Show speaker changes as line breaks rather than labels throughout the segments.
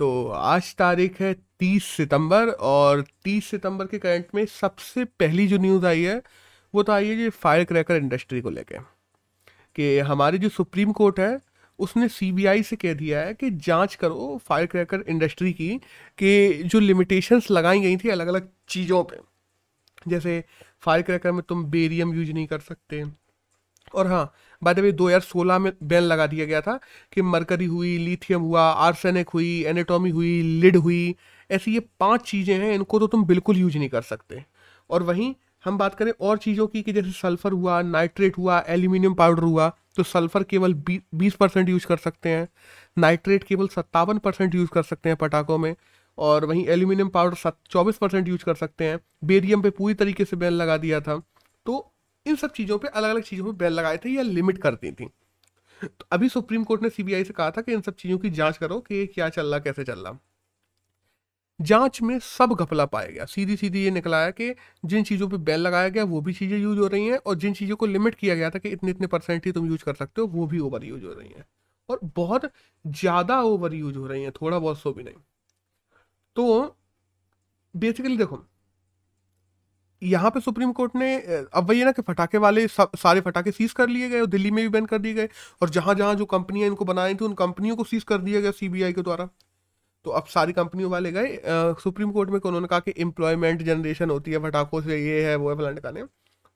तो आज तारीख है तीस सितंबर और तीस सितंबर के करंट में सबसे पहली जो न्यूज़ आई है, वो तो आई है जो फायर क्रैकर इंडस्ट्री को लेके, कि हमारी जो सुप्रीम कोर्ट है, उसने सीबीआई से कह दिया है कि जाँच करो फायर क्रैकर इंडस्ट्री की, कि जो लिमिटेशंस लगाई गई थी अलग अलग चीज़ों पे, जैसे फायर क्रैकर में तुम बेरियम यूज़ नहीं कर सकते, और हाँ बाय द वे दो हज़ार सोलह में बैन लगा दिया गया था कि मरकरी हुई लिथियम हुआ आर्सेनिक हुई एनेटॉमी हुई लिड हुई, ऐसी ये पाँच चीज़ें हैं, इनको तो तुम बिल्कुल यूज़ नहीं कर सकते। और वहीं हम बात करें और चीज़ों की कि जैसे सल्फ़र हुआ नाइट्रेट हुआ एल्यूमिनियम पाउडर हुआ तो सल्फ़र केवल बीस परसेंट यूज़ कर सकते हैं। नाइट्रेट केवल सत्तावन परसेंट यूज़ कर सकते हैं पटाखों में और वहीं एल्यूमिनियम पाउडर चौबीस परसेंट यूज़ कर सकते हैं। बेरियम पे पूरी तरीके से बैन लगा दिया था। तो इन सब चीज़ों पे अलग अलग चीज़ों पे बैन लगाए थे या लिमिट कर दी थी। तो अभी सुप्रीम कोर्ट ने सीबीआई से कहा था कि इन सब चीज़ों की जाँच करो कि क्या चल रहा, कैसे चल रहा। जाँच में सब घपला पाया गया। सीधी सीधी ये निकला है कि जिन चीज़ों पे बैन लगाया गया, वो भी चीज़ें यूज़ हो रही हैं और जिन चीज़ों को लिमिट किया गया था कि इतने इतने परसेंट ही तुम यूज़ कर सकते हो, वो भी ओवर यूज़ हो रही हैं। और बहुत ज़्यादा ओवर यूज़ हो रही हैं, थोड़ा बहुत सो भी नहीं। तो बेसिकली देखो यहाँ पे सुप्रीम कोर्ट ने अब वही है ना कि फटाके वाले सारे फटाके सीज कर लिए गए और दिल्ली में भी बैन कर दिए गए और जहाँ जहाँ जो कंपनियाँ इनको बनाई थी, उन कंपनियों को सीज कर दिया गया सीबीआई के द्वारा। तो अब सारी कंपनियों वाले गए सुप्रीम कोर्ट में उन्होंने कहा कि एम्प्लॉयमेंट जनरेशन होती है फटाखों से ये है, वो है, फलाने का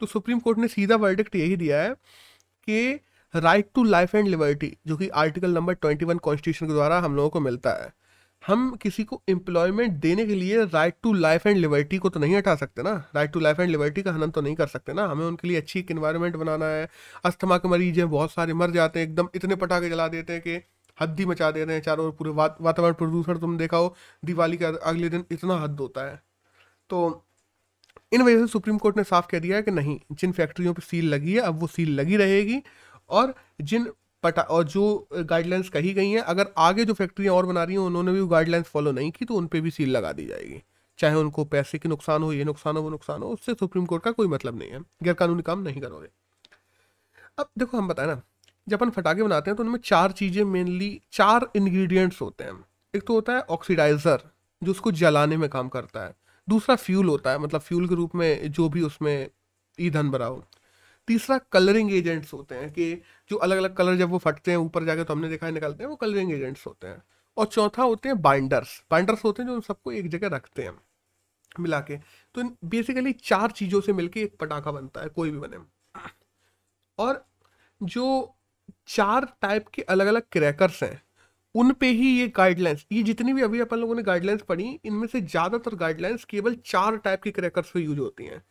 तो सुप्रीम कोर्ट ने सीधा वर्डिक्ट यही दिया है कि right to life and liberty जो कि article number twenty one constitution के द्वारा हम लोगों को मिलता है। हम किसी को एम्प्लॉयमेंट देने के लिए right to life and liberty को तो नहीं हटा सकते ना। Right to life and liberty का हनन तो नहीं कर सकते ना। हमें उनके लिए अच्छी एक इन्वायरमेंट बनाना है। अस्थमा के मरीज़ हैं, बहुत सारे मर जाते हैं, एकदम इतने पटाखे जला देते हैं कि हद्दी मचा दे रहे हैं चारों पूरे वातावरण प्रदूषण तुम देखा हो, दिवाली का अगले दिन इतना हद होता है। तो इन वजह से सुप्रीम कोर्ट ने साफ़ कह दिया है कि नहीं, जिन फैक्ट्रियों पर सील लगी है, अब वो सील लगी रहेगी और जिन पटा और जो गाइडलाइंस कही गई हैं, अगर आगे जो फैक्ट्रियाँ और बना रही हैं, उन्होंने भी गाइडलाइंस फॉलो नहीं की तो उन पर भी सील लगा दी जाएगी। चाहे उनको पैसे के नुकसान हो, ये नुकसान हो, वो नुकसान हो, उससे सुप्रीम कोर्ट का कोई मतलब नहीं है। गैरकानूनी काम नहीं करोगे। अब देखो, हम बताए ना, जब अपन फटाके बनाते हैं तो उनमें चार चीज़ें मेनली चार इंग्रेडिएंट्स होते हैं। एक तो होता है ऑक्सीडाइजर जो उसको जलाने में काम करता है। दूसरा फ्यूल होता है मतलब फ्यूल के रूप में जो भी उसमें ईंधन भरा हो। तीसरा कलरिंग एजेंट्स होते हैं कि जो अलग अलग कलर जब वो फटते हैं, ऊपर जाके तो हमने देखा है निकलते हैं, वो कलरिंग एजेंट्स होते हैं। और चौथा होते हैं बाइंडर्स बाइंडर्स होते हैं जो उन सबको एक जगह रखते हैं मिला के। तो बेसिकली चार चीज़ों से मिलके एक पटाखा बनता है, कोई भी बने। और जो चार टाइप के अलग अलग क्रैकर्स हैं, उन पे ही ये गाइडलाइंस ये जितनी भी अभी अपन लोगों ने गाइडलाइंस पढ़ी, इनमें से ज़्यादातर गाइडलाइंस केवल चार टाइप के क्रैकर्स पे यूज़ होती हैं।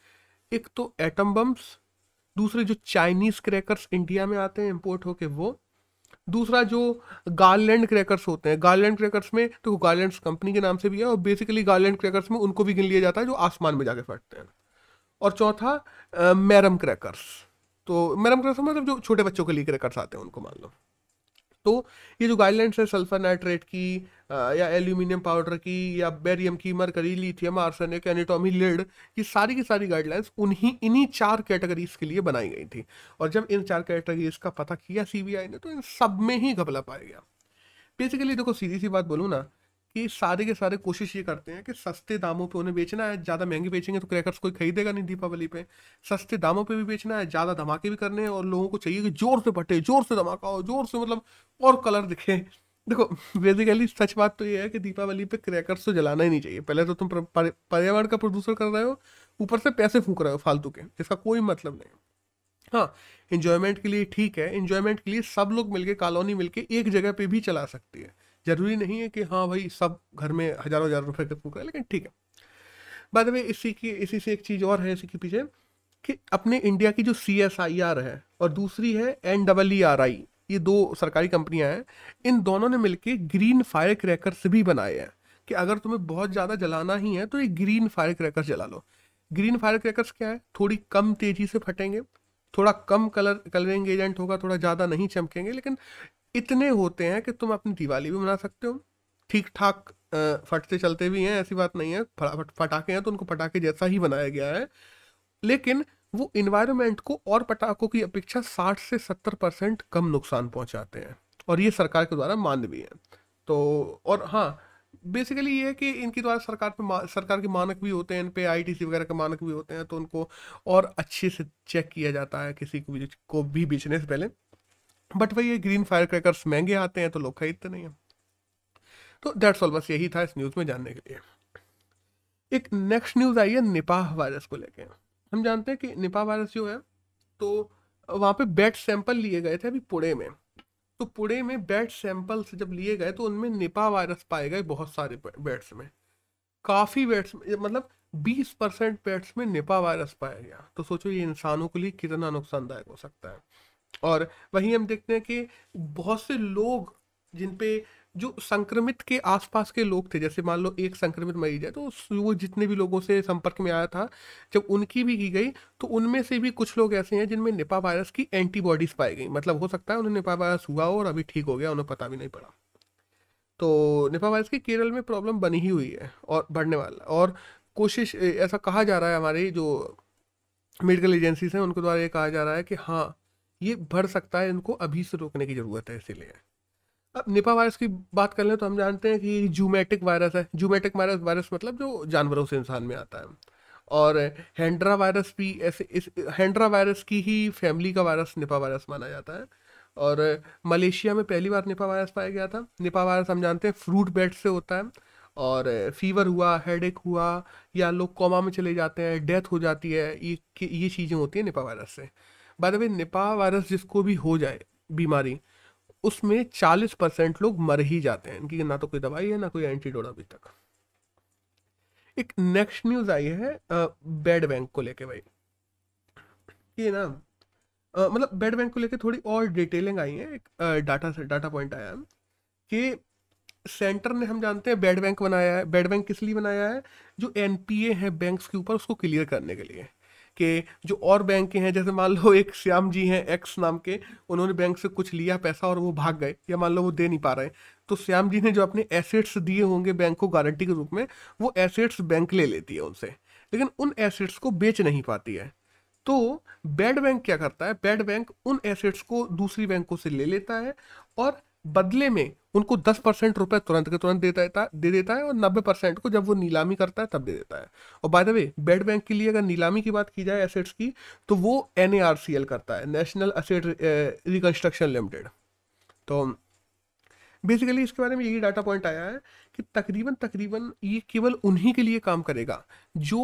एक तो एटम बम्स दूसरे जो चाइनीज़ क्रैकर्स इंडिया में आते हैं इम्पोर्ट होके वो, दूसरा जो गार्लैंड क्रैकर्स होते हैं गार्लैंड क्रैकर्स में तो गार्लैंड कंपनी के नाम से भी है और बेसिकली गार्लैंड क्रैकर्स में उनको भी गिन लिया जाता है जो आसमान में जाके फटते हैं। और चौथा मैरम क्रैकर्स तो मैरम क्रैकर्स मतलब जो छोटे बच्चों के लिए क्रैकर्स आते हैं, उनको मान लो। तो ये जो गाइडलाइंस है सल्फ़र नाइट्रेट की या एल्यूमिनियम पाउडर की, या बेरियम की mercury lithium arsenic antimony lead ये सारी की सारी गाइडलाइंस उन्हीं, इन्हीं चार कैटेगरीज के लिए बनाई गई थी। और जब इन चार कैटेगरीज का पता किया सीबीआई ने तो इन सब में ही घबला पाया गया। बेसिकली देखो, सीधी सी बात बोलूँ ना कि सारे के सारे कोशिश ये करते हैं कि सस्ते दामों पे उन्हें बेचना है, ज़्यादा महँगे बेचेंगे तो क्रैकर्स कोई खरीदेगा नहीं दीपावली पे। सस्ते दामों पे भी बेचना है, ज़्यादा धमाके भी करने हैं और लोगों को चाहिए कि ज़ोर से फटे ज़ोर से धमाका हो, ज़ोर से मतलब और कलर दिखे। देखो बेसिकली सच बात तो ये है कि दीपावली पे क्रैकर्स तो जलाना ही नहीं चाहिए। पहले तो तुम पर्यावरण का प्रदूषण कर रहे हो, ऊपर से पैसे फूक रहे हो फालतू के जिसका कोई मतलब नहीं। हाँ इन्जॉयमेंट के लिए ठीक है इन्जॉयमेंट के लिए सब लोग मिलके कॉलोनी मिलके एक जगह पे भी चला सकती है। ज़रूरी नहीं है कि हाँ भाई सब घर में हज़ारों हज़ार रुपए का फूक रहे लेकिन ठीक है। बाद में इसी की, इसी से एक चीज़ और है, इसी के पीछे कि अपने इंडिया की जो सी एस आई आर है और दूसरी है N double E R I ये दो सरकारी कंपनियाँ हैं, इन दोनों ने मिलकर ग्रीन फायर क्रैकर्स भी बनाए हैं कि अगर तुम्हें बहुत ज़्यादा जलाना ही है तो ये ग्रीन फायर क्रैकर्स जला लो। ग्रीन फायर क्रैकर्स क्या है? थोड़ी कम तेज़ी से फटेंगे, थोड़ा कम कलर कलरिंग एजेंट होगा, थोड़ा ज़्यादा नहीं चमकेंगे, लेकिन इतने होते हैं कि तुम अपनी दिवाली भी मना सकते हो। ठीक ठाक फटते चलते भी हैं, ऐसी बात नहीं है। फटाके हैं तो उनको पटाखे जैसा ही बनाया गया है। लेकिन वो इन्वायरमेंट को और पटाखों की अपेक्षा 60 से 70 परसेंट कम नुकसान पहुंचाते हैं और ये सरकार के द्वारा मान्य भी है। तो और हाँ बेसिकली ये है कि इनके द्वारा सरकार पे सरकार के मानक भी होते हैं, इन पे आईटीसी वगैरह के मानक भी होते हैं तो उनको और अच्छे से चेक किया जाता है किसी को भी को भी बेचने से पहले। बट वही ये ग्रीन फायर क्रैकर्स महँगे आते हैं तो लोग खरीदते नहीं हैं। तो दैट्स ऑल बस यही था इस न्यूज़ में जानने के लिए। एक नेक्स्ट न्यूज़ आई है निपाह वायरस को लेके। हम जानते हैं कि निपाह वायरस जो है तो वहाँ पे बेड सैंपल लिए गए थे अभी पुणे में। तो पुणे में बेड सैंपल्स जब लिए गए तो उनमें निपा वायरस पाए गए बहुत सारे बेड्स में। काफ़ी बेड्स मतलब 20 परसेंट बेड्स में निपा वायरस पाया गया। तो सोचो ये इंसानों के लिए कितना नुकसानदायक हो सकता है। और वहीं हम देखते हैं कि बहुत से लोग जिन पे जो संक्रमित के आसपास के लोग थे, जैसे मान लो एक संक्रमित मरीज़ है तो वो जितने भी लोगों से संपर्क में आया था, जब उनकी भी की गई तो उनमें से भी कुछ लोग ऐसे हैं जिनमें निपा वायरस की एंटीबॉडीज पाई गई। मतलब हो सकता है उन्हें निपा वायरस हुआ और अभी ठीक हो गया, उन्हें पता भी नहीं पड़ा। तो निपा वायरस की केरल में प्रॉब्लम बनी ही हुई है और बढ़ने वाला और कोशिश, ऐसा कहा जा रहा है हमारी जो मेडिकल एजेंसीज हैं, उनके द्वारा ये कहा जा रहा है कि हाँ ये बढ़ सकता है, इनको अभी से रोकने की ज़रूरत है, इसीलिए। अब निपा वायरस की बात कर लें तो हम जानते हैं कि जूमेटिक वायरस है। जूमेटिक वायरस वायरस मतलब जो जानवरों से इंसान में आता है। और हैंड्रा वायरस भी ऐसे, इस हैंड्रा वायरस की ही फैमिली का वायरस निपा वायरस माना जाता है। और मलेशिया में पहली बार निपा वायरस पाया गया था। निपा वायरस हम जानते हैं फ्रूट बेड से होता है। और फीवर हुआ हेडेक हुआ, या लोग कोमा में चले जाते हैं डेथ हो जाती है, ये ये चीज़ें होती हैं निपा वायरस से। By the way Nipah virus जिसको भी हो जाए, बीमारी, उसमें चालीस परसेंट लोग मर ही जाते हैं। इनकी ना तो कोई दवाई है, ना कोई एंटीडोट अभी तक। एक नेक्स्ट न्यूज़ आई है बेड बैंक को लेके भाई। ये ना मतलब बेड बैंक को लेके थोड़ी और डिटेलिंग आई है। एक डाटा से डाटा पॉइंट आया कि सेंटर ने, हम जानते हैं बेड बैंक बनाया है। बेड बैंक किस लिए बनाया है? जो एनपीए है बैंक्स के ऊपर, उसको क्लियर करने के लिए। कि जो और बैंक हैं, जैसे मान लो एक श्याम जी हैं एक्स नाम के, उन्होंने बैंक से कुछ लिया पैसा और वो भाग गए, या मान लो वो दे नहीं पा रहे। तो श्याम जी ने जो अपने एसेट्स दिए होंगे बैंक को गारंटी के रूप में, वो एसेट्स बैंक ले लेती है उनसे। लेकिन उन एसेट्स को बेच नहीं पाती है। तो बेड बैंक क्या करता है? बैड बैंक उन एसेट्स को दूसरी बैंकों से ले लेता है और बदले में उनको दस परसेंट रुपए तुरंत के तुरंत देता है, दे देता है और नब्बे परसेंट को जब वो नीलामी करता है तब दे देता है। और by the way bad bank के लिए अगर नीलामी की बात की जाए एसेट्स की तो वो एन करता है नेशनल असेट रिकंस्ट्रक्शन लिमिटेड तो बेसिकली इसके बारे में यही डाटा पॉइंट आया है कि तकरीबन तकरीबन ये केवल उन्हीं के लिए काम करेगा जो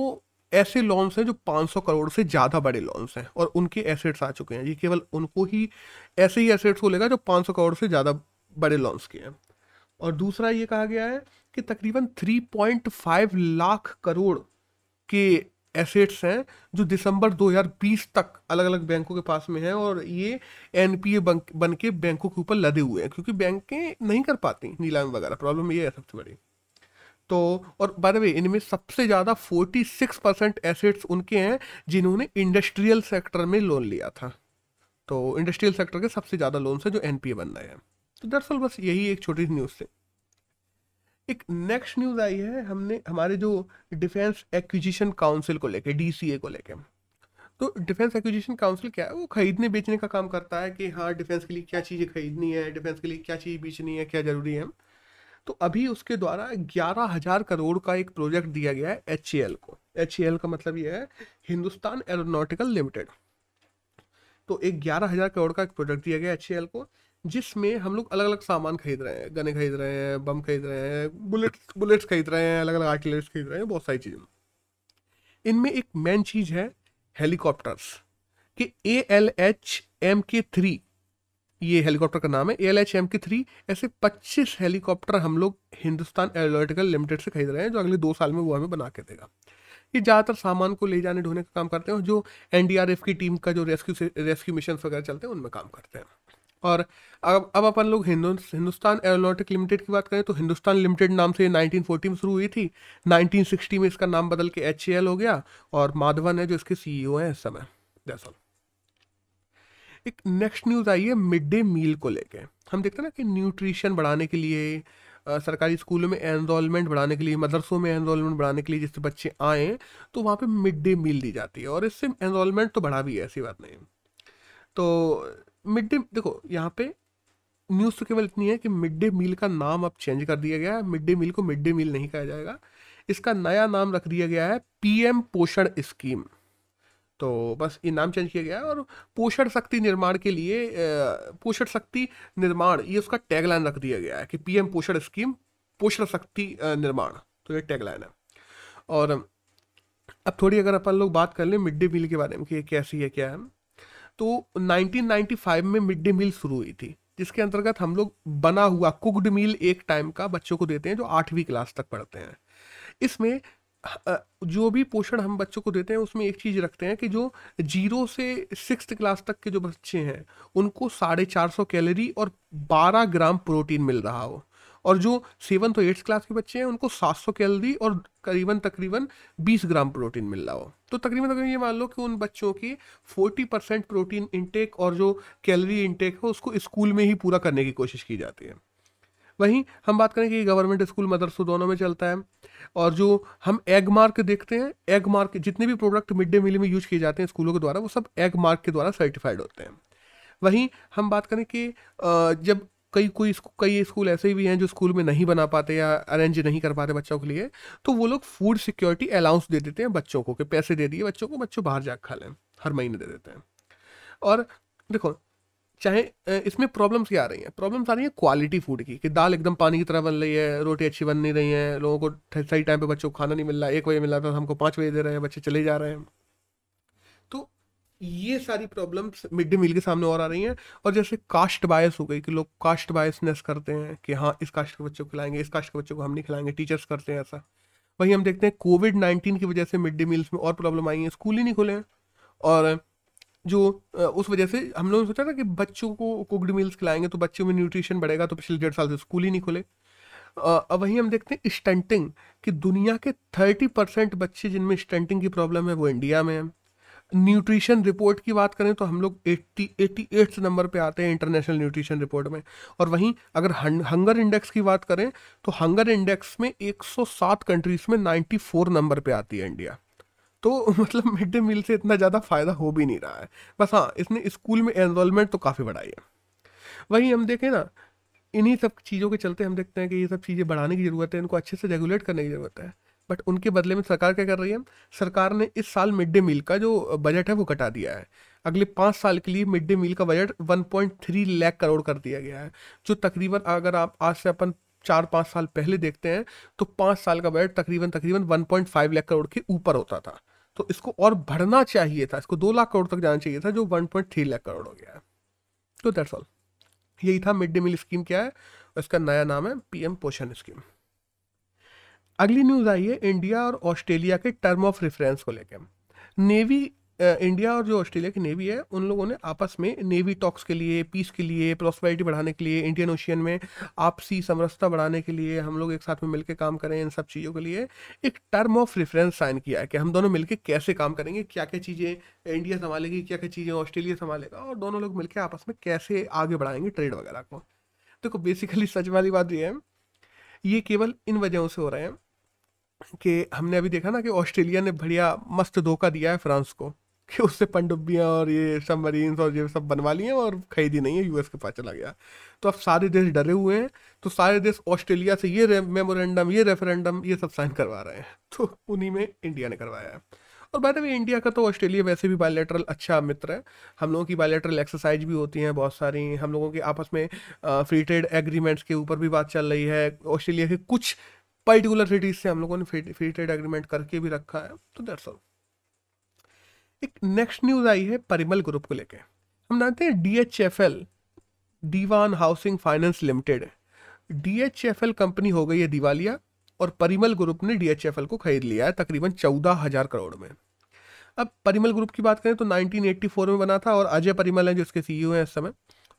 ऐसे लोन्स हैं जो 500 करोड़ से ज़्यादा बड़े लोन्स हैं और उनके एसेट्स आ चुके हैं। ये केवल उनको ही, ऐसे ही एसेट्स को लेगा जो 500 करोड़ से ज़्यादा बड़े लॉन्च के हैं। और दूसरा ये कहा गया है कि तकरीबन 3.5 लाख करोड़ के एसेट्स हैं जो दिसंबर 2020 तक अलग अलग बैंकों के पास में हैं और ये एन पी एनपीए बन के बैंकों के ऊपर लदे हुए हैं, क्योंकि बैंकें नहीं कर पाती नीलामी वगैरह। प्रॉब्लम ये है सबसे बड़ी। तो और बाय द वे इनमें सबसे ज़्यादा 46 परसेंट एसेट्स उनके हैं जिन्होंने इंडस्ट्रियल सेक्टर में लोन लिया था। तो इंडस्ट्रियल सेक्टर के सबसे ज़्यादा लोन है जो एनपीए बन रहे हैं। तो दरअसल बस यही एक छोटी सी न्यूज़ थी एक नेक्स्ट न्यूज़ आई है, हमने, हमारे जो डिफेंस एक्विजिशन काउंसिल को लेके डीसीए को लेके। तो डिफेंस एक्विजिशन काउंसिल क्या है? वो खरीदने बेचने का काम करता है कि हाँ डिफेंस के लिए क्या चीज़ें खरीदनी है डिफेंस के लिए क्या चीज़ बेचनी है, क्या ज़रूरी है। तो अभी उसके द्वारा ग्यारह हज़ार करोड़ का एक प्रोजेक्ट दिया गया है एचएएल को। एचएएल का मतलब यह है हिंदुस्तान एरोनॉटिकल लिमिटेड। तो एक ग्यारह हज़ार करोड़ का एक प्रोजेक्ट दिया गया एच को, जिसमें हम लोग अलग अलग सामान खरीद रहे हैं गने खरीद रहे हैं, बम खरीद रहे हैं, बुलेट्स बुलेट्स खरीद रहे हैं अलग अलग आर्टिलरीज खरीद रहे हैं, बहुत सारी चीज़ें। इनमें एक मेन चीज़ है हेलीकॉप्टर्स, कि A L H M K three ये हेलीकॉप्टर का नाम है L H M K three ऐसे पच्चीस हेलीकॉप्टर हम लोग हिंदुस्तान एरोनॉटिकल लिमिटेड से खरीद रहे हैं, जो अगले दो साल में वो हमें बना के देगा। ये ज़्यादातर सामान को ले जाने ढोने का काम करते हैं, जो एनडीआरएफ की टीम का जो रेस्क्यू रेस्क्यू मिशन वगैरह चलते हैं, उनमें काम करते हैं। और अब अब अपन लोग हिंदु, हिंदुस्तान एरोनॉटिक लिमिटेड की बात करें तो हिंदुस्तान लिमिटेड नाम से 1940 में शुरू हुई थी। 1960 में इसका नाम बदल के एचएएल हो गया, और माधवन है जो इसके सीईओ हैं इस समय। दैट्स एक नेक्स्ट न्यूज़ आई है मिड डे मील को लेके। हम देखते हैं ना कि न्यूट्रिशन बढ़ाने के लिए सरकारी स्कूलों में एनरोलमेंट बढ़ाने के लिए, मदरसों में एनरोलमेंट बढ़ाने के लिए जिससे बच्चे आए तो वहाँ पे मिड डे मील दी जाती है और इससे एनरोलमेंट तो बढ़ा भी है, ऐसी बात नहीं तो मिड डे देखो, यहाँ पे न्यूज़ तो केवल इतनी है कि मिड डे मील का नाम अब चेंज कर दिया गया है। मिड डे मील को मिड डे मील नहीं कहा जाएगा। इसका नया नाम रख दिया गया है पीएम पोषण स्कीम। तो बस ये नाम चेंज किया गया है और पोषण शक्ति निर्माण के लिए पोषण शक्ति निर्माण, ये उसका टैगलाइन रख दिया गया है कि पीएम पोषण स्कीम पोषण शक्ति निर्माण। तो ये टैगलाइन है। और अब थोड़ी अगर अपन लोग बात कर लें मिड डे मील के बारे में कि कैसी है, क्या है। तो 1995 में मिड डे मील शुरू हुई थी, जिसके अंतर्गत हम लोग बना हुआ कुकड मील एक टाइम का बच्चों को देते हैं जो आठवीं क्लास तक पढ़ते हैं। इसमें जो भी पोषण हम बच्चों को देते हैं, उसमें एक चीज़ रखते हैं कि जो ज़ीरो से सिक्स क्लास तक के जो बच्चे हैं, उनको साढ़े चार सौ कैलोरी और बारह ग्राम प्रोटीन मिल रहा हो। और जो सेवन तो एट्थ क्लास के बच्चे हैं, उनको सात सौ कैलोरी और करीबन तकरीबन बीस ग्राम प्रोटीन मिल रहा हो। तो तकरीबन तकरीबन ये मान लो कि उन बच्चों की फोर्टी परसेंट प्रोटीन इंटेक और जो कैलोरी इंटेक है, उसको स्कूल में ही पूरा करने की कोशिश की जाती है। वहीं हम बात करें कि गवर्नमेंट स्कूल मदरसों दोनों में चलता है और जो हम एग मार्क देखते हैं एग मार्क जितने भी प्रोडक्ट मिड डे मील में यूज़ किए जाते हैं स्कूलों के द्वारा, वो सब एग मार्क के द्वारा सर्टिफाइड होते हैं। वहीं हम बात करें कि जब कई, कोई कई स्कूल ऐसे भी हैं जो स्कूल में नहीं बना पाते या अरेंज नहीं कर पाते बच्चों के लिए तो वो लोग फ़ूड सिक्योरिटी अलाउंस दे देते हैं बच्चों को, कि पैसे दे दिए बच्चों को, बच्चों बाहर जाकर खा लें, हर महीने दे देते हैं। और देखो चाहे इसमें प्रॉब्लम्स क्या आ रही हैं? प्रॉब्लम्स आ रही है क्वालिटी फ़ूड की, कि दाल एकदम पानी की तरह बन रही है, रोटी अच्छी बन नहीं रही है, लोगों को सही टाइम पे बच्चों को खाना नहीं मिल रहा, एक बजे मिल रहा था, हमको पाँच बजे दे रहे हैं, बच्चे चले जा रहे हैं। तो ये सारी प्रॉब्लम्स मिड डे मील के सामने और आ रही हैं, और जैसे कास्ट बायस हो गई कि लोग कास्ट बायसनेस करते हैं, कि हाँ इस कास्ट के बच्चों को खिलाएँगे, इस कास्ट के बच्चों को हम नहीं खिलाएँगे टीचर्स करते हैं ऐसा। वहीं हम देखते हैं कोविड नाइन्टीन की वजह से मिड डे मील्स में और प्रॉब्लम आई है, स्कूल ही नहीं खुले हैं, और जो उस वजह से हम लोगों ने सोचा था कि बच्चों को कुकड मील्स खिलाएँगे तो बच्चों में न्यूट्रिशन बढ़ेगा तो पिछले डेढ़ साल से स्कूल ही नहीं खुले। अब वहीं हम देखते हैं स्टंटिंग कि दुनिया के थर्टी परसेंट बच्चे जिनमें स्टंटिंग की प्रॉब्लम है वो इंडिया में है। न्यूट्रिशन रिपोर्ट की बात करें तो हम लोग एट्टी एट्टी एट्थ नंबर पे आते हैं इंटरनेशनल न्यूट्रिशन रिपोर्ट में। और वहीं अगर हंगर इंडेक्स की बात करें तो हंगर इंडेक्स में 107 कंट्रीज़ में 94 नंबर पे आती है इंडिया तो मतलब मिड डे मील से इतना ज़्यादा फ़ायदा हो भी नहीं रहा है। बस हाँ इसने स्कूल में एनरोलमेंट तो काफ़ी बढ़ाई है। वहीं हम देखें ना, इन्हीं सब चीज़ों के चलते हम देखते हैं कि ये सब चीज़ें बढ़ाने की ज़रूरत है, इनको अच्छे से रेगुलेट करने की ज़रूरत है। बट उनके बदले में सरकार क्या कर रही है सरकार ने इस साल मिड डे मील का जो बजट है वो कटा दिया है। अगले पाँच साल के लिए मिड डे मील का बजट 1.3 लाख करोड़ कर दिया गया है। जो तकरीबन अगर आप आज से अपन चार पाँच साल पहले देखते हैं तो पाँच साल का बजट तकरीबन तकरीबन 1.5 लाख करोड़ के ऊपर होता था। तो इसको और बढ़ना चाहिए था, इसको दो लाख करोड़ तक जाना चाहिए था, जो 1.3 लाख करोड़ हो गया है। तो दैट्स ऑल यही था मिड डे मील स्कीम क्या है इसका नया नाम है पीएम पोषण स्कीम अगली न्यूज़ आई है इंडिया और ऑस्ट्रेलिया के टर्म ऑफ़ रेफरेंस को लेकर नेवी इंडिया और जो ऑस्ट्रेलिया की नेवी है, उन लोगों ने आपस में नेवी टॉक्स के लिए पीस के लिए प्रॉस्पेरिटी बढ़ाने के लिए इंडियन ओशियन में आपसी समरसता बढ़ाने के लिए हम लोग एक साथ में मिलकर काम करें इन सब चीज़ों के लिए एक टर्म ऑफ़ रेफरेंस साइन किया है कि हम दोनों मिलकर कैसे काम करेंगे क्या क्या चीज़ें इंडिया संभालेगी क्या क्या चीज़ें ऑस्ट्रेलिया संभालेगा और दोनों लोग मिलकर आपस में कैसे आगे बढ़ाएँगे ट्रेड वगैरह को। देखो बेसिकली सच वाली बात ये है, ये केवल इन वजहों से हो रहे हैं कि हमने अभी देखा ना कि ऑस्ट्रेलिया ने बढ़िया मस्त धोखा दिया है फ्रांस को। कि उससे पनडुब्बियाँ और ये सब मरीन्स और ये सब बनवा लिए और खरीदी नहीं है यूएस के पास चला गया। तो अब सारे देश डरे हुए हैं। तो सारे देश ऑस्ट्रेलिया से ये मेमोरेंडम ये रेफरेंडम ये सब साइन करवा रहे हैं। तो उन्हीं में इंडिया ने करवाया है। और बात अभी इंडिया का तो ऑस्ट्रेलिया वैसे भी बायोलेटरल अच्छा मित्र है। हम लोगों की बायोलेटरल एक्सरसाइज भी होती हैं बहुत सारी। हम लोगों के आपस में फ्री ट्रेड एग्रीमेंट्स के ऊपर भी बात चल रही है। ऑस्ट्रेलिया के कुछ पर्टिकुलर सिटीज़ से हम लोगों ने फ्री ट्रेड एग्रीमेंट करके भी रखा है। तो दैट्स ऑल एक नेक्स्ट न्यूज़ आई है परिमल ग्रुप को लेके। हम जानते हैं DHFL Dewan housing finance limited DHFL company हो। गई है दिवालिया और परिमल ग्रुप ने डीएचएफएल को खरीद लिया है तकरीबन चौदह हज़ार करोड़ में। अब परिमल ग्रुप की बात करें तो 1984 में बना था और अजय परिमल है जो उसके सीईओ हैं इस समय।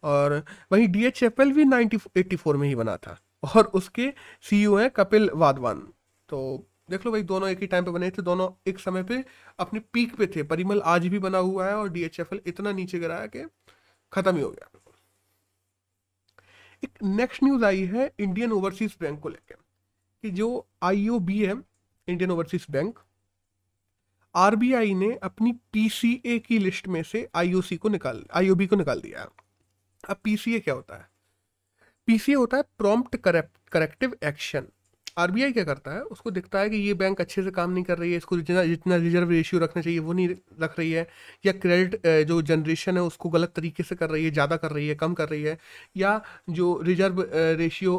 और वहीं डीएचएफएल भी 1984 में ही बना था और उसके सीईओ हैं कपिल वाधवान। तो देख लो भाई, दोनों एक ही टाइम पे बने थे, दोनों एक समय पे अपने पीक पे थे। परिमल आज भी बना हुआ है और डीएचएफएल इतना नीचे गिरा है कि खत्म ही हो गया। एक नेक्स्ट न्यूज़ आई है इंडियन ओवरसीज बैंक को लेकर कि जो आईओबी है इंडियन ओवरसीज बैंक आरबीआई ने अपनी पीसीए की लिस्ट में से आईओसी को निकाल आईओबी को निकाल दिया अब पीसीए क्या होता है? पीसीए होता है प्रॉम्प्ट करेक्टिव एक्शन आरबीआई क्या करता है? उसको दिखता है कि ये बैंक अच्छे से काम नहीं कर रही है, इसको जितना जितना रिज़र्व रेशियो रखना चाहिए, वो नहीं रख रही है, या क्रेडिट जो जनरेशन है, उसको गलत तरीके से कर रही है, ज़्यादा कर रही है, कम कर रही है, या जो रिज़र्व रेशियो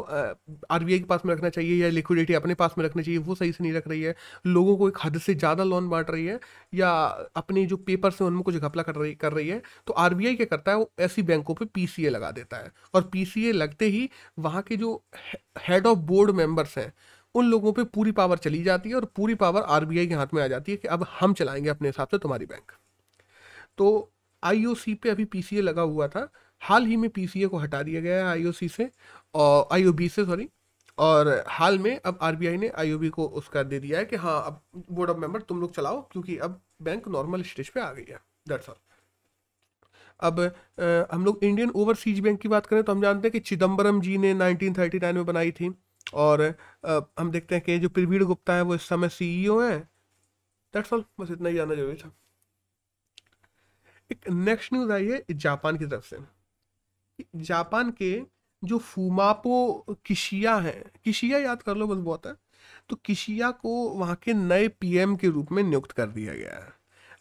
आरबीआई के पास में रखना चाहिए, या लिक्विडिटी अपने पास में रखना चाहिए, वो सही से नहीं रख रही है। लोगों को एक हद से ज़्यादा लोन बांट रही है, या अपने जो पेपर्स हैं, उनमें कुछ घपला कर रही कर रही है तो आरबीआई क्या करता है, वो ऐसी बैंकों पर पी लगा देता है, और पीसीए लगते ही वहाँ के जो हेड ऑफ़ बोर्ड मेंबर्स हैं उन लोगों पे पूरी पावर चली जाती है और पूरी पावर आरबीआई के हाथ में आ जाती है कि अब हम चलाएँगे अपने हिसाब से तुम्हारी बैंक तो आईओसी पे अभी पीसीए लगा हुआ था। हाल ही में पीसीए को हटा दिया गया है आईओसी से और आईओबी से सॉरी और हाल में अब आरबीआई ने आईओबी को उसका दे दिया है कि हाँ अब बोर्ड ऑफ़ मेंबर तुम लोग चलाओ क्योंकि अब बैंक नॉर्मल स्टेज पे आ गई है। दैट्स ऑल अब आ, हम लोग इंडियन ओवरसीज बैंक की बात करें तो हम जानते हैं कि चिदम्बरम जी ने 1939 में बनाई थी। और आ, हम देखते हैं कि जो प्रवीण गुप्ता है वो इस समय सीईओ है। दैट्स ऑल बस इतना ही जानना ज़रूरी था। एक नेक्स्ट न्यूज़ आई है जापान की तरफ़ से। जापान के जो फूमापो किशिया है किशिया याद कर लो बस बहुत है तो किशिया को वहाँ के नए पीएम के रूप में नियुक्त कर दिया गया है।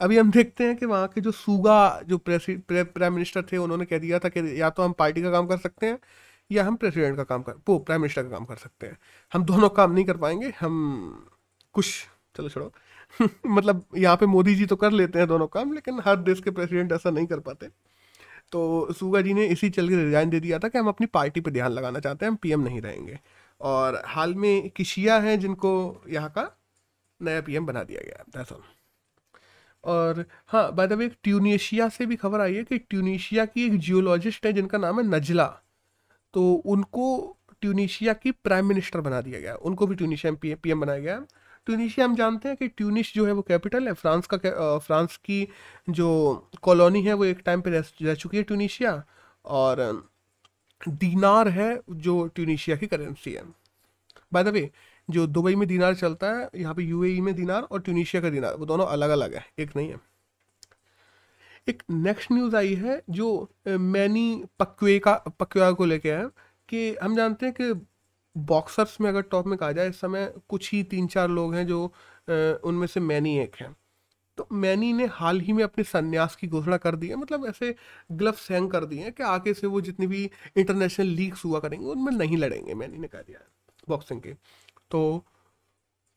अभी हम देखते हैं कि वहाँ के जो सूगा जो प्राइम मिनिस्टर थे उन्होंने कह दिया था कि या तो हम पार्टी का काम कर सकते हैं या हम प्रेसिडेंट का काम कर, वो प्राइम मिनिस्टर का काम कर सकते हैं। हम दोनों काम नहीं कर पाएँगे, हम कुछ चलो छोड़ो। मतलब यहाँ पे मोदी जी तो कर लेते हैं दोनों काम, लेकिन हर देश के प्रेसिडेंट ऐसा नहीं कर पाते। तो सूगा जी ने इसी चल के रिजाइन दे दिया था कि हम अपनी पार्टी पे ध्यान लगाना चाहते हैं, हम पीएम नहीं रहेंगे। और हाल में किशिया हैं जिनको यहाँ का नया पीएम बना दिया गया दैट्स ऑल और हाँ बाय द वे ट्यूनिशिया से भी खबर आई है कि ट्यूनिशिया की एक जियोलॉजिस्ट है जिनका नाम है नजला। तो उनको ट्यूनिशिया की प्राइम मिनिस्टर बना दिया गया। उनको भी ट्यूनिशिया में पी बनाया गया। ट्यूनिशिया हम जानते हैं कि ट्यूनिश जो है वो कैपिटल है। फ्रांस का फ्रांस की जो कॉलोनी है वो एक टाइम पे रह चुकी है ट्यूनिशिया और दीनार है जो ट्यूनिशिया की करेंसी है। बाय द वे जो दुबई में दीनार चलता है, यहाँ पे यूएई में दीनार और ट्यूनिशिया का दीनार, वो दोनों अलग अलग है, एक नहीं है। एक नेक्स्ट न्यूज़ आई है जो मैनी पक्वे का, पक्वा को लेके है, कि हम जानते हैं कि बॉक्सर्स में अगर टॉप में कहा जाए, इस समय कुछ ही तीन चार लोग हैं जो उनमें से मैनी एक हैं। तो मैनी ने हाल ही में अपने संन्यास की घोषणा कर दी है मतलब ऐसे ग्लव्स हैंग कर दिए हैं कि आगे से वो जितनी भी इंटरनेशनल लीग्स हुआ करेंगे, उनमें नहीं लड़ेंगे, मैनी ने कह दिया है बॉक्सिंग के। तो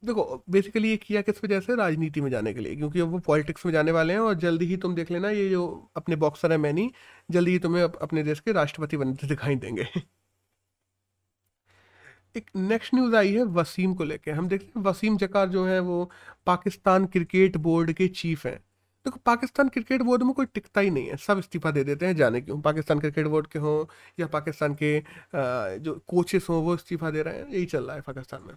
देखो बेसिकली ये किया किस वजह से? राजनीति में जाने के लिए, क्योंकि अब वो पॉलिटिक्स में जाने वाले हैं और जल्दी ही तुम देख लेना, ये जो अपने बॉक्सर है मैनी, जल्दी ही तुम्हें अपने देश के राष्ट्रपति बनते दिखाई देंगे। एक नेक्स्ट न्यूज़ आई है वसीम को लेके। हम देखते हैं वसीम जकार जो है वो पाकिस्तान क्रिकेट बोर्ड के चीफ हैं। देखो, पाकिस्तान क्रिकेट बोर्ड में कोई टिकता ही नहीं है, सब इस्तीफा दे देते हैं, जाने क्यों? पाकिस्तान क्रिकेट बोर्ड के हों या पाकिस्तान के जो कोचेस हों वो इस्तीफा दे रहे हैं, यही चल रहा है पाकिस्तान में।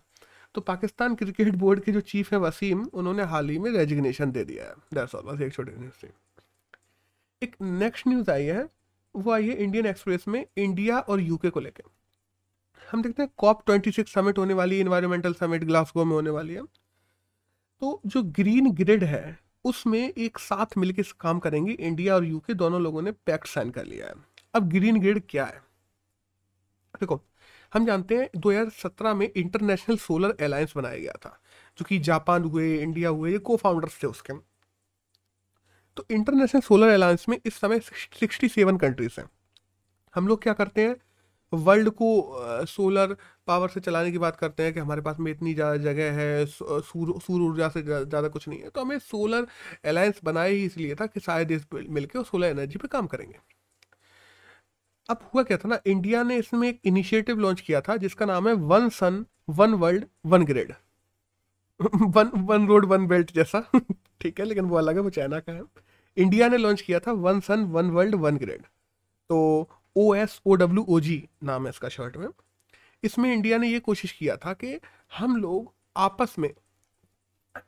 तो पाकिस्तान क्रिकेट बोर्ड के जो चीफ है वसीम, उन्होंने हाल ही में रेजिग्नेशन दे दिया है। बस एक छोटी न्यूज़ थी। एक नेक्स्ट न्यूज़ आई है, वो आई है इंडियन एक्सप्रेस में इंडिया और यूके को लेकर हम देखते हैं कॉप ट्वेंटी सिक्स समिट होने वाली है इन्वायरमेंटल समिट ग्लासगो में होने वाली है। तो जो ग्रीन ग्रिड है, उसमें एक साथ मिलकर काम करेंगे इंडिया और यूके दोनों लोगों ने पैक्ट साइन कर लिया है। अब ग्रीन ग्रिड क्या है? देखो हम जानते हैं 2017 में इंटरनेशनल सोलर अलायंस बनाया गया था, जो कि जापान हुए, इंडिया हुए, ये को फाउंडर्स थे उसके। तो इंटरनेशनल सोलर अलायंस में इस समय 67 कंट्रीज़ हैं। हम लोग क्या करते हैं? वर्ल्ड को सोलर पावर से चलाने की बात करते हैं कि हमारे पास में इतनी ज़्यादा जगह है सूर्य ऊर्जा से ज़्यादा कुछ नहीं है। तो हमें सोलर अलायंस बनाया ही इसलिए था कि सारे देश मिलकर सोलर एनर्जी पर काम करेंगे। अब हुआ क्या था ना इंडिया ने इसमें एक इनिशिएटिव लॉन्च किया था, जिसका नाम है one sun one world one grid one one road one belt जैसा। ठीक है, लेकिन वो अलग है, वो चाइना का है। इंडिया ने लॉन्च किया था one sun one world one grid तो O S O W O जी नाम है इसका शर्ट में। इसमें इंडिया ने ये कोशिश किया था कि हम लोग आपस में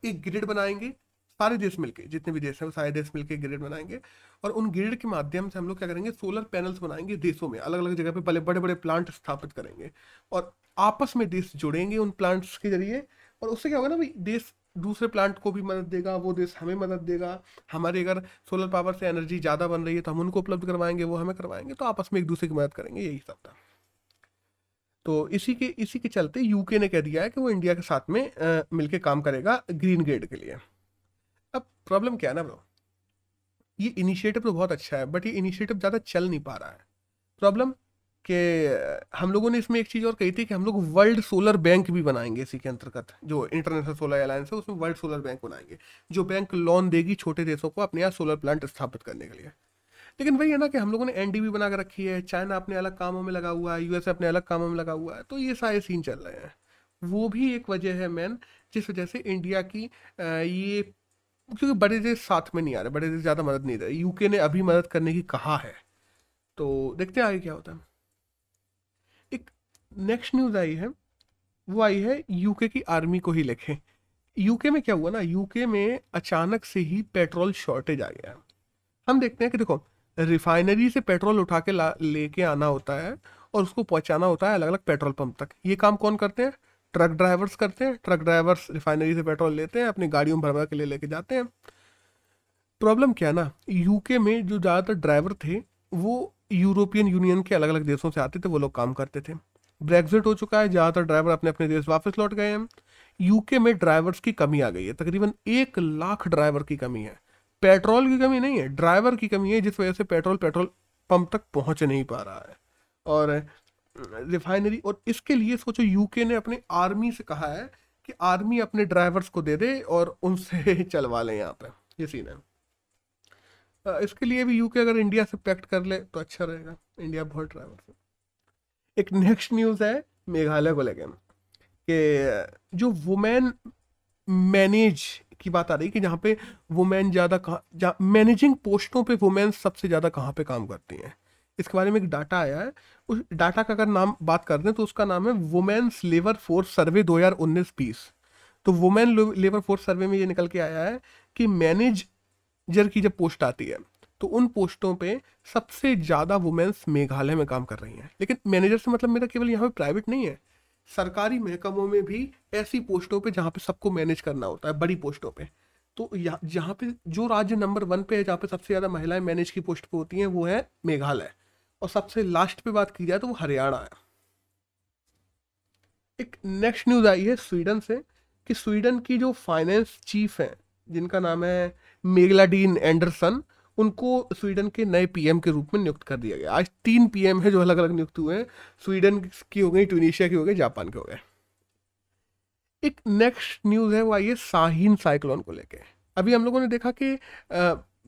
एक ग्रिड बनाएँगे सारे देश मिलके, जितने भी देश हैं, वो सारे देश मिलके ग्रिड बनाएँगे। और उन ग्रिड के माध्यम से हम लोग क्या करेंगे? सोलर पैनल्स बनाएँगे देशों में अलग अलग जगह पे बड़े बड़े बड़े प्लांट स्थापित करेंगे। और आपस में देश जुड़ेंगे उन प्लांट्स के ज़रिए। और उससे क्या होगा ना, भाई, देश दूसरे प्लांट को भी मदद देगा, वो देश हमें मदद देगा। हमारे अगर सोलर पावर से एनर्जी ज़्यादा बन रही है तो हम उनको उपलब्ध करवाएँगे, वो हमें करवाएँगे तो आपस में एक दूसरे की मदद करेंगे, यही सब था। तो इसी के इसी के चलते यूके ने कह दिया है कि वो इंडिया के साथ में मिलकर काम करेगा ग्रीन ग्रेड के लिए। प्रॉब्लम क्या है ना ब्रो? ये इनिशिएटिव तो बहुत अच्छा है बट ये इनिशिएटिव ज़्यादा चल नहीं पा रहा है। प्रॉब्लम कि, हम लोगों ने इसमें एक चीज़ और कही थी कि हम लोग वर्ल्ड सोलर बैंक भी बनाएँगे इसी के अंतर्गत, जो इंटरनेशनल सोलर अलायंस है, उसमें वर्ल्ड सोलर बैंक बनाएँगे, जो बैंक लोन देगी छोटे देशों को अपने यहाँ सोलर प्लांट स्थापित करने के लिए। लेकिन वही है ना कि हम लोगों ने एनडीबी बना कर रखी है चाइना अपने अलग कामों में लगा हुआ है यूएस अपने अलग कामों में लगा हुआ है तो ये सारे सीन चल रहे हैं। वो भी एक वजह है मैन जिस वजह से इंडिया की ये क्योंकि बड़े देश साथ में नहीं आ रहे, बड़े देश ज़्यादा मदद नहीं दे रहे। यूके ने अभी मदद करने की कहा है। तो देखते हैं आगे क्या होता है। एक नेक्स्ट न्यूज़ आई है। वो आई है यूके की आर्मी को ही लेके यूके में क्या हुआ ना यूके में अचानक से ही पेट्रोल शॉर्टेज आ गया। हम देखते हैं कि देखो रिफाइनरी से पेट्रोल उठा के लेके आना होता है और उसको पहुंचाना होता है अलग अलग पेट्रोल पंप तक। ये काम कौन करते हैं? ट्रक ड्राइवर्स करते हैं, ट्रक ड्राइवर्स रिफाइनरी से पेट्रोल लेते हैं, अपनी गाड़ियों में भर भर के लिए लेके जाते हैं। प्रॉब्लम क्या ना यूके में जो ज़्यादातर ड्राइवर थे, वो यूरोपियन यूनियन के अलग अलग देशों से आते थे, वो लोग काम करते थे। ब्रेग्जिट हो चुका है, ज़्यादातर ड्राइवर अपने अपने देश वापस लौट गए हैं। यूके में ड्राइवर्स की कमी आ गई है, तकरीबन एक लाख ड्राइवर की कमी है। पेट्रोल की कमी नहीं है, ड्राइवर की कमी है, जिस वजह से पेट्रोल पेट्रोल पंप तक पहुँच नहीं पा रहा है। और रिफाइनरी और इसके लिए सोचो यूके ने अपने आर्मी से कहा है कि आर्मी अपने ड्राइवर्स को दे दे और उनसे चलवा लें यहाँ पे। ये सीन है। इसके लिए भी यूके अगर इंडिया से पैक्ट कर ले तो अच्छा रहेगा। इंडिया बहुत ड्राइवर से एक नेक्स्ट न्यूज़ है मेघालय को लेकर कि जो वुमेन मैनेज की बात आ रही कि जहाँ पे वुमेन ज़्यादा कहाँ मैनेजिंग पोस्टों पे वुमेन सबसे ज़्यादा कहाँ पे काम करती हैं। इसके बारे में एक डाटा आया है। उस डाटा का अगर नाम बात कर दें तो उसका नाम है वुमेन्स लेबर फोर्स सर्वे 2019 बीस। तो वुमेन लेबर फोर्स सर्वे में ये निकल के आया है कि मैनेजर की जब पोस्ट आती है तो उन पोस्टों पे सबसे ज़्यादा वुमेन्स मेघालय में काम कर रही हैं। लेकिन मैनेजर से मतलब मेरा केवल यहाँ पे प्राइवेट नहीं है। सरकारी महकमों में भी ऐसी पोस्टों पे जहाँ पे सबको मैनेज करना होता है, बड़ी पोस्टों पे। तो यहाँ, जहाँ पे जो राज्य नंबर वन पे है, जहाँ पे सबसे ज़्यादा महिलाएँ मैनेज की पोस्ट पे होती हैं, वो है मेघालय। और सबसे लास्ट पे बात की जाए तो वो हरियाणा है। एक नेक्स्ट न्यूज़ आई है स्वीडन से कि स्वीडन की जो फाइनेंस चीफ है, जिनका नाम है मेगलाडीन एंडरसन, उनको स्वीडन के नए पीएम के रूप में नियुक्त कर दिया गया। आज तीन पीएम है जो अलग अलग नियुक्त हुए हैं, स्वीडन की हो गई ट्यूनिशिया की हो गई, जापान के हो गए। एक नेक्स्ट न्यूज़ है वो आई है साहिन साइक्लोन को लेके। अभी हम लोगों ने देखा कि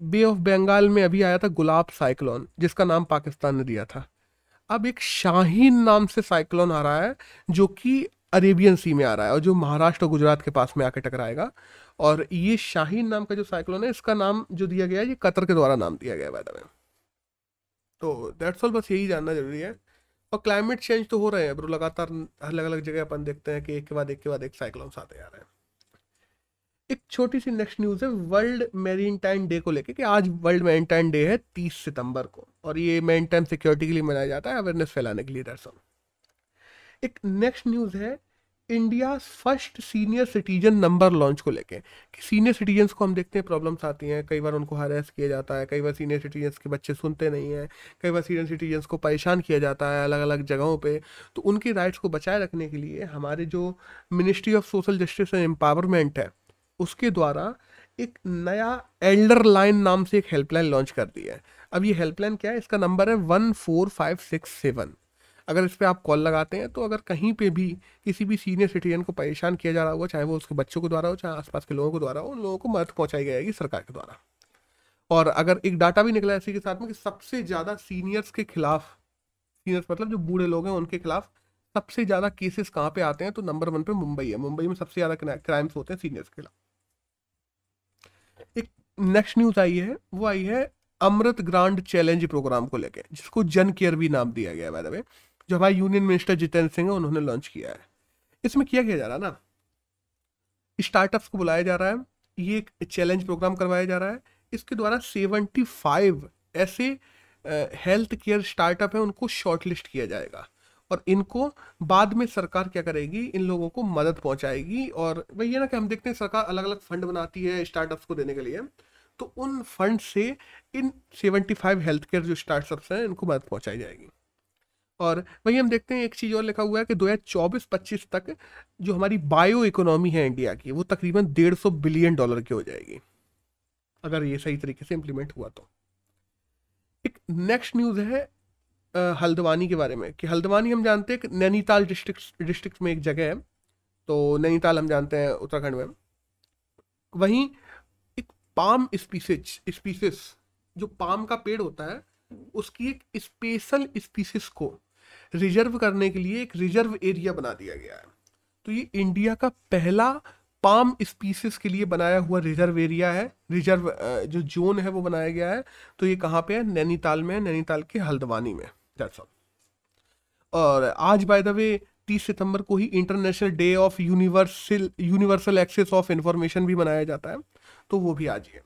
बे ऑफ़ बंगाल में अभी आया था गुलाब साइक्लोन, जिसका नाम पाकिस्तान ने दिया था। अब एक शाहीन नाम से साइक्लोन आ रहा है, जो कि अरेबियन सी में आ रहा है और जो महाराष्ट्र और गुजरात के पास में आके टकराएगा। और ये शाहीन नाम का जो साइक्लोन है, इसका नाम जो दिया गया है, ये कतर के द्वारा नाम दिया गया है में तो दैट्स ऑल बस यही जानना ज़रूरी है। और क्लाइमेट चेंज तो हो रहे हैं ब्रो लगातार अलग अलग जगह अपन देखते हैं कि एक के बाद एक के बाद एक साइक्लोन्स आते जा रहे हैं। एक छोटी सी नेक्स्ट न्यूज़ है वर्ल्ड मेरीटाइन डे को लेके कि आज वर्ल्ड मेरीटाइन डे है तीस सितंबर को और ये मेरीटाइन सिक्योरिटी के लिए मनाया जाता है अवेयरनेस फैलाने के लिए दरअसल एक नेक्स्ट न्यूज़ है India first senior citizen number launch को लेके कि सीनियर सिटीजन्स को हम देखते हैं प्रॉब्लम्स आती हैं, कई बार उनको हरेस किया जाता है, कई बार सीनियर सिटीजन्स के बच्चे सुनते नहीं हैं, कई बार सीनियर सिटीजन्स को परेशान किया जाता है अलग अलग जगहों पे। तो उनके राइट्स को बचाए रखने के लिए हमारे जो ministry of social justice and empowerment है उसके द्वारा एक नया एल्डर लाइन नाम से एक हेल्पलाइन लॉन्च कर दी है। अब ये हेल्पलाइन क्या है? इसका नंबर है one four five six seven अगर इस पर आप कॉल लगाते हैं तो अगर कहीं पे भी किसी भी सीनियर सिटीजन को परेशान किया जा रहा होगा, चाहे वो उसके बच्चों के द्वारा हो, चाहे आसपास के लोगों के द्वारा हो, उन लोगों को मदद पहुंचाई जाएगी सरकार के द्वारा। और अगर एक डाटा भी निकला इसी के साथ में कि सबसे ज़्यादा सीनियर्स के खिलाफ सीनियर्स मतलब जो बूढ़े लोग हैं, उनके खिलाफ सबसे ज़्यादा केसेस कहाँ पे आते हैं? तो नंबर वन पे मुंबई है। मुंबई में सबसे ज़्यादा क्राइम्स होते हैं सीनियर्स के खिलाफ। नेक्स्ट न्यूज़ आई है, वो आई है अमृत ग्रांड चैलेंज प्रोग्राम को लेके, जिसको जन केयर भी नाम दिया गया है जो हमारे यूनियन मिनिस्टर जितेंद्र सिंह है, उन्होंने लॉन्च किया है। इसमें किया किया जा रहा है ना? स्टार्टअप्स को बुलाया जा रहा है, ये एक चैलेंज प्रोग्राम करवाया जा रहा है, इसके द्वारा सेवेंटी फाइव ऐसे हेल्थ केयर स्टार्टअप है, उनको शॉर्टलिस्ट किया जाएगा। और इनको बाद में सरकार क्या करेगी? इन लोगों को मदद पहुंचाएगी। और वही है ना कि हम देखते हैं सरकार अलग अलग फंड बनाती है स्टार्टअप्स को देने के लिए। तो उन फंड से इन 75 हेल्थ केयर जो स्टार्टअप्स हैं, इनको मदद पहुंचाई जाएगी। और वही हम देखते हैं, एक चीज़ और लिखा हुआ है कि 2024-25 तक जो हमारी बायो इकोनॉमी है इंडिया की, वो तकरीबन डेढ़ सौ बिलियन डॉलर की हो जाएगी। अगर ये सही तरीके से इम्प्लीमेंट हुआ तो। एक नेक्स्ट न्यूज़ है हल्द्वानी के बारे में कि हल्द्वानी हम जानते हैं नैनीताल डिस्ट्रिक्ट डिस्ट्रिक्ट में एक जगह है तो नैनीताल हम जानते हैं उत्तराखंड में। वहीं एक पाम स्पीसीज स्पीसीज जो पाम का पेड़ होता है, उसकी एक स्पेशल स्पीसीज को रिज़र्व करने के लिए एक रिज़र्व एरिया बना दिया गया है। तो ये इंडिया का पहला पाम स्पीसीज के लिए बनाया हुआ रिज़र्व एरिया है रिज़र्व जो जोन है वो बनाया गया है। तो ये कहाँ पे है? नैनीताल में नैनीताल के हल्द्वानी में। दैट्स ऑल और आज बाय द वे तीस सितंबर को ही international day of universal universal access of information भी मनाया जाता है तो वो भी आज ही है।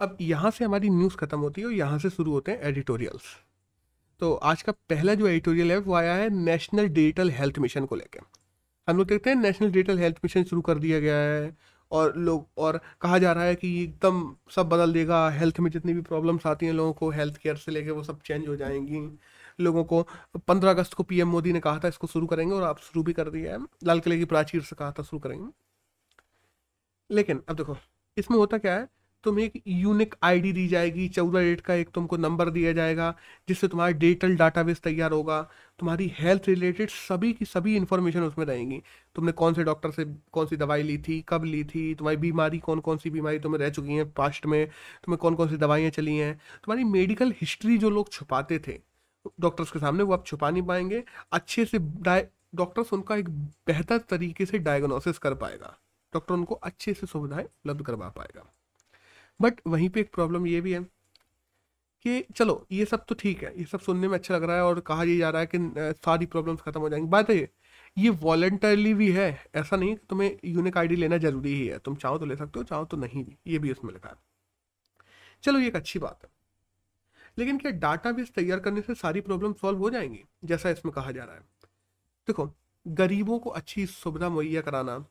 अब यहाँ से हमारी न्यूज़ खत्म होती है और यहाँ से शुरू होते हैं एडिटोरियल्स तो आज का पहला जो एडिटोरियल है, वो आया है नेशनल डिजिटल हेल्थ मिशन को लेकर हम लोग देखते हैं नेशनल डिजिटल हेल्थ मिशन शुरू कर दिया गया है और लोग, और कहा जा रहा है कि एकदम सब बदल देगा। हेल्थ में जितनी भी प्रॉब्लम्स आती हैं लोगों को हेल्थ केयर से लेके वो सब चेंज हो जाएँगी। लोगों को, पंद्रह अगस्त को पीएम मोदी ने कहा था, इसको शुरू करेंगे और आप शुरू भी कर दिया है। लाल किले की प्राचीर से कहा था, शुरू करेंगे। लेकिन, अब देखो, इसमें होता क्या है, तुम्हें एक यूनिक आईडी दी जाएगी, चौदह डेट का एक तुमको नंबर दिया जाएगा, जिससे तुम्हारा डिजिटल डाटाबेस तैयार होगा। तुम्हारी हेल्थ रिलेटेड सभी की सभी इंफॉर्मेशन उसमें रहेंगी। तुमने कौन से डॉक्टर से कौन सी दवाई ली थी, कब ली थी, तुम्हारी बीमारी कौन कौन सी बीमारी तुम्हें रह चुकी हैं पास्ट में, तुम्हें कौन कौन सी दवाइयाँ चली हैं। तुम्हारी मेडिकल हिस्ट्री जो लोग छुपाते थे डॉक्टर्स के सामने वो आप छुपा नहीं पाएँगे। अच्छे से डॉक्टर्स उनका एक बेहतर तरीके से डायग्नोसिस कर पाएगा। डॉक्टर उनको अच्छे से सुविधाएँ उपलब्ध करवा पाएगा। बट वहीं पे एक प्रॉब्लम ये भी है। कि चलो, ये सब तो ठीक है, ये सब सुनने में अच्छा लग रहा है और कहा ये जा रहा है कि सारी प्रॉब्लम्स खत्म हो जाएँगी। बात है, ये वॉलेंटरली भी है, ऐसा नहीं कि तुम्हें यूनिक आईडी लेना ज़रूरी ही है। तुम चाहो तो ले सकते हो, चाहो तो नहीं भी ये भी उसमें लिखा है। चलो, ये एक अच्छी बात है। लेकिन क्या डाटा बेस तैयार करने से सारी प्रॉब्लम सॉल्व हो जाएँगी, जैसा इसमें कहा जा रहा है? देखो, गरीबों को अच्छी सुविधा मुहैया कराना,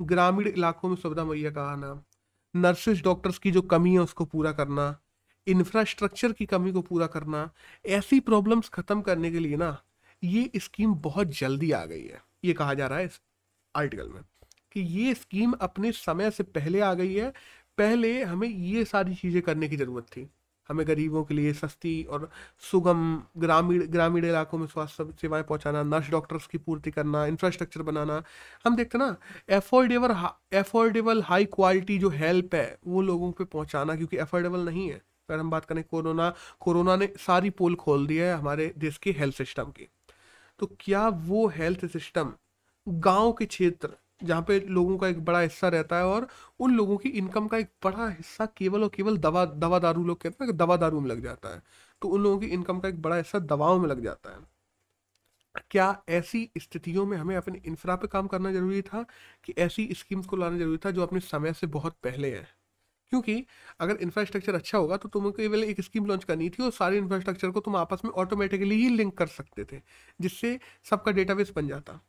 ग्रामीण इलाकों में सुविधा मुहैया कराना नर्सिस डॉक्टर्स की जो कमी है उसको पूरा करना इंफ्रास्ट्रक्चर की कमी को पूरा करना, ऐसी प्रॉब्लम्स खत्म करने के लिए ना, ये स्कीम बहुत जल्दी आ गई है। ये कहा जा रहा है इस आर्टिकल में कि ये स्कीम अपने समय से पहले आ गई है। पहले हमें ये सारी चीज़ें करने की ज़रूरत थी। हमें गरीबों के लिए सस्ती और सुगम ग्रामीण ग्रामीण इलाकों में स्वास्थ्य सेवाएँ पहुंचाना नर्स डॉक्टर्स की पूर्ति करना इंफ्रास्ट्रक्चर बनाना। हम देखते ना एफोर्डेबल एफोर्डेबल हाई क्वालिटी जो हेल्प है, वो लोगों पे पहुंचाना क्योंकि एफोर्डेबल नहीं है। अगर हम बात करें कोरोना कोरोना ने सारी पोल खोल दिया है हमारे देश के हेल्थ सिस्टम की। तो क्या वो हेल्थ सिस्टम गाँव के क्षेत्र, जहाँ पे लोगों का एक बड़ा हिस्सा रहता है और उन लोगों की इनकम का एक बड़ा हिस्सा केवल और केवल दवा दवा दारू लोग कहते हैं कि दवा दारू में लग जाता है तो उन लोगों की इनकम का एक बड़ा हिस्सा दवाओं में लग जाता है। क्या ऐसी स्थितियों में हमें अपने इंफ्रा पे काम करना ज़रूरी था कि ऐसी स्कीम्स को लाना ज़रूरी था जो अपने समय से बहुत पहले है? क्योंकि अगर इंफ्रास्ट्रक्चर अच्छा होगा तो तुम्हें केवल एक स्कीम लॉन्च करनी थी और सारे इंफ्रास्ट्रक्चर को तुम आपस में ऑटोमेटिकली ही लिंक कर सकते थे, जिससे सबका डेटाबेस बन जाता।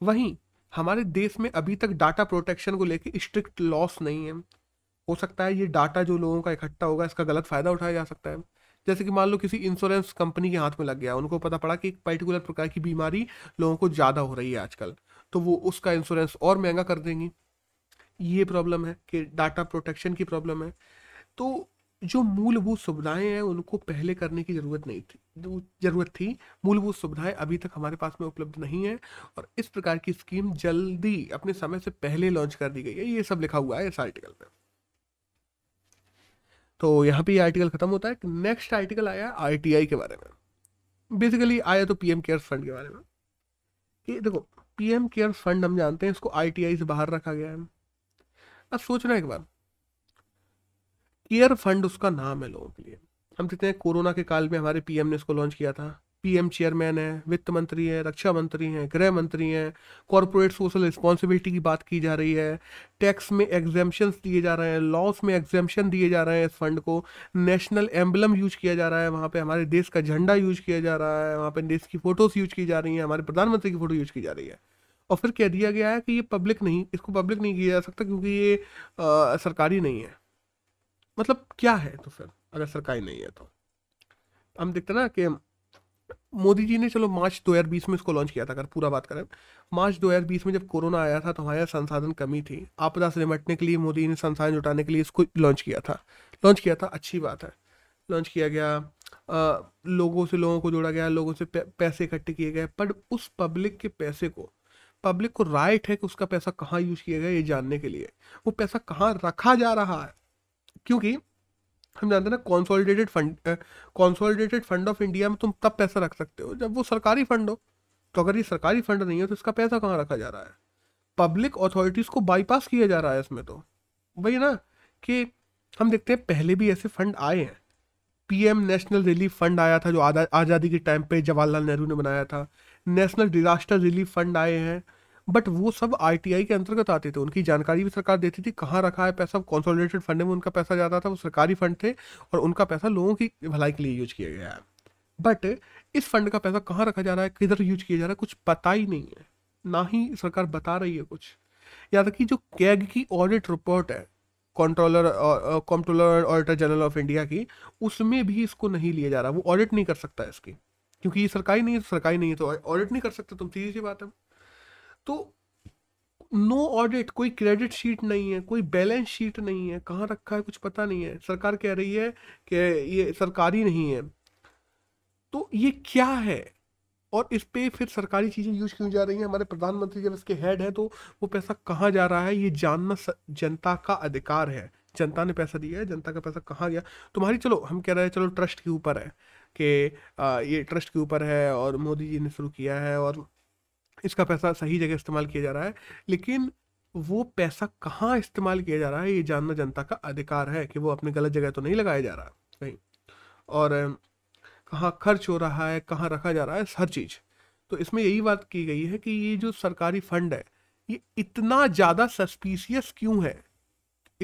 वहीं हमारे देश में अभी तक डाटा प्रोटेक्शन को लेकर स्ट्रिक्ट लॉस नहीं है। हो सकता है ये डाटा जो लोगों का इकट्ठा होगा, इसका गलत फ़ायदा उठाया जा सकता है। जैसे कि मान लो किसी इंश्योरेंस कंपनी के हाथ में लग गया, उनको पता पड़ा कि एक पर्टिकुलर प्रकार की बीमारी लोगों को ज़्यादा हो रही है आजकल तो वो उसका इंश्योरेंस और महँगा कर देंगी। ये प्रॉब्लम है कि डाटा प्रोटेक्शन की प्रॉब्लम है। तो जो मूलभूत सुविधाएँ हैं, उनको पहले करने की ज़रूरत नहीं थी। ज़रूरत थी, मूलभूत सुविधाएँ अभी तक हमारे पास में उपलब्ध नहीं है और इस प्रकार की स्कीम जल्दी अपने समय से पहले लॉन्च कर दी गई है। ये सब लिखा हुआ है इस आर्टिकल में तो यहाँ पे ये आर्टिकल खत्म होता है। नेक्स्ट आर्टिकल आया आर के बारे में। बेसिकली आया तो पीएम केयर फंड के बारे में। कि देखो पीएम केयर फंड हम जानते हैं, इसको आई से बाहर रखा गया है। अब सोचना एक बार। केयर फंड उसका नाम है लोगों के लिए। हम देखते हैं कोरोना के काल में हमारे पीएम ने इसको लॉन्च किया था। पीएम चेयरमैन है, वित्त मंत्री है, रक्षा मंत्री हैं, गृह मंत्री हैं कॉरपोरेट सोशल रिस्पॉन्सिबिलिटी की बात की जा रही है। टैक्स में एग्जामेशन दिए जा रहे हैं लॉस में एग्जामेशन दिए जा रहे हैं इस फंड को। नेशनल एम्बलम यूज़ किया जा रहा है, वहाँ पे हमारे देश का झंडा यूज़ किया जा रहा है, वहाँ पे देश की फ़ोटोज़ यूज़ की जा रही हैं, हमारे प्रधानमंत्री की फ़ोटो यूज़ की जा रही है। और फिर कह दिया गया है कि ये पब्लिक नहीं इसको पब्लिक नहीं किया जा सकता क्योंकि ये आ, सरकारी नहीं है। मतलब क्या है तो फिर अगर सरकारी नहीं है तो? हम देखते ना कि मोदी जी ने चलो मार्च 2020 में इसको लॉन्च किया था अगर पूरा बात करें। मार्च 2020 में जब कोरोना आया था तो हमारे यहाँ संसाधन कमी थी। आपदा से निपटने के लिए मोदी ने संसाधन जुटाने के लिए इसको लॉन्च किया था। लॉन्च किया था अच्छी बात है। लॉन्च किया गया आ, लोगों से लोगों को जोड़ा गया लोगों से पैसे इकट्ठे किए गए पर उस पब्लिक के पैसे को पब्लिक को राइट है कि उसका पैसा कहाँ यूज़ किया गया ये जानने के लिए। वो पैसा कहाँ रखा जा रहा है? क्योंकि हम जानते हैं ना consolidated fund consolidated fund of India में तुम तब पैसा रख सकते हो जब वो सरकारी फंड हो। तो अगर ये सरकारी फंड नहीं है तो इसका पैसा कहाँ रखा जा रहा है? पब्लिक अथॉरिटीज़ को बाईपास किया जा रहा है इसमें तो। वही ना कि हम देखते हैं पहले भी ऐसे फंड आए हैं। पीएम नेशनल रिलीफ फंड आया था जो आज़ादी के टाइम पे जवाहरलाल नेहरू ने बनाया था। नेशनल डिजास्टर रिलीफ फंड आए हैं। बट वो सब आईटीआई के अंतर्गत आते थे। उनकी जानकारी भी सरकार देती थी, कहाँ रखा है पैसा कॉन्सोलिडेटेड फंड में उनका पैसा जाता था, वो सरकारी फंड थे और उनका पैसा लोगों की भलाई के लिए यूज़ किया गया है। बट इस फंड का पैसा कहाँ रखा जा रहा है, किधर यूज़ किया जा रहा है, कुछ पता ही नहीं है। ना ही सरकार बता रही है कुछ। तक कि जो कैग की ऑडिट रिपोर्ट है controller controller auditor general of India की, उसमें भी इसको नहीं लिया जा रहा। वो ऑडिट नहीं कर सकता इसकी। क्योंकि ये सरकारी नहीं है तो सरकारी नहीं है तो ऑडिट नहीं कर सकते तुम सीधी सी बात है। तो नो ऑडिट कोई क्रेडिट शीट नहीं है, कोई बैलेंस शीट नहीं है, कहाँ रखा है कुछ पता नहीं है। सरकार कह रही है कि ये सरकारी नहीं है। तो ये क्या है? और इस पे फिर सरकारी चीज़ें यूज़ क्यों जा रही हैं? हमारे प्रधानमंत्री जब इसके हेड है तो वो पैसा कहाँ जा रहा है? ये जानना जनता का अधिकार है। जनता ने पैसा दिया है, जनता का पैसा कहाँ गया? तुम्हारी, चलो, हम कह रहे हैं, चलो ट्रस्ट के ऊपर है कि ये ट्रस्ट के ऊपर है और मोदी जी ने शुरू किया है और इसका पैसा सही जगह इस्तेमाल किया जा रहा है, लेकिन वो पैसा कहाँ इस्तेमाल किया जा रहा है, ये जानना जनता का अधिकार है कि वो अपनी गलत जगह तो नहीं लगाया जा रहा कहीं और, कहाँ खर्च हो रहा है, कहाँ रखा जा रहा है, हर चीज़। तो इसमें यही बात की गई है कि ये जो सरकारी फंड है, ये इतना ज़्यादा सस्पीसियस क्यों है?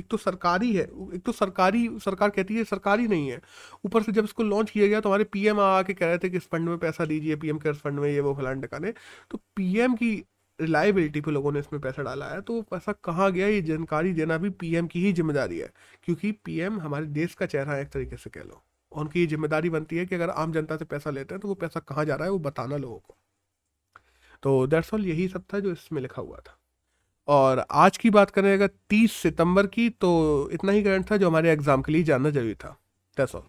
एक तो सरकारी है, एक तो सरकारी, सरकार कहती है सरकारी नहीं है। ऊपर से जब इसको लॉन्च किया गया तो हमारे पीएम आके कह रहे थे कि इस फंड में पैसा दीजिए पीएम केयर फंड में ये वो फलान टकाने तो पीएम की रिलायबिलिटी पे लोगों ने इसमें पैसा डाला है तो पैसा कहाँ गया? ये जानकारी देना भी पीएम की ही ज़िम्मेदारी है, क्योंकि पीएम हमारे देश का चेहरा है एक तरीके से कह लो। उनकी ये ज़िम्मेदारी बनती है कि अगर आम जनता से पैसा लेते हैं तो वो पैसा कहाँ जा रहा है वो बताना लोगों को। तो दरअसल यही सब था जो इसमें लिखा हुआ था। और आज की बात करें अगर तीस सितंबर की तो इतना ही करंट था जो हमारे एग्ज़ाम के लिए जानना ज़रूरी था। That's all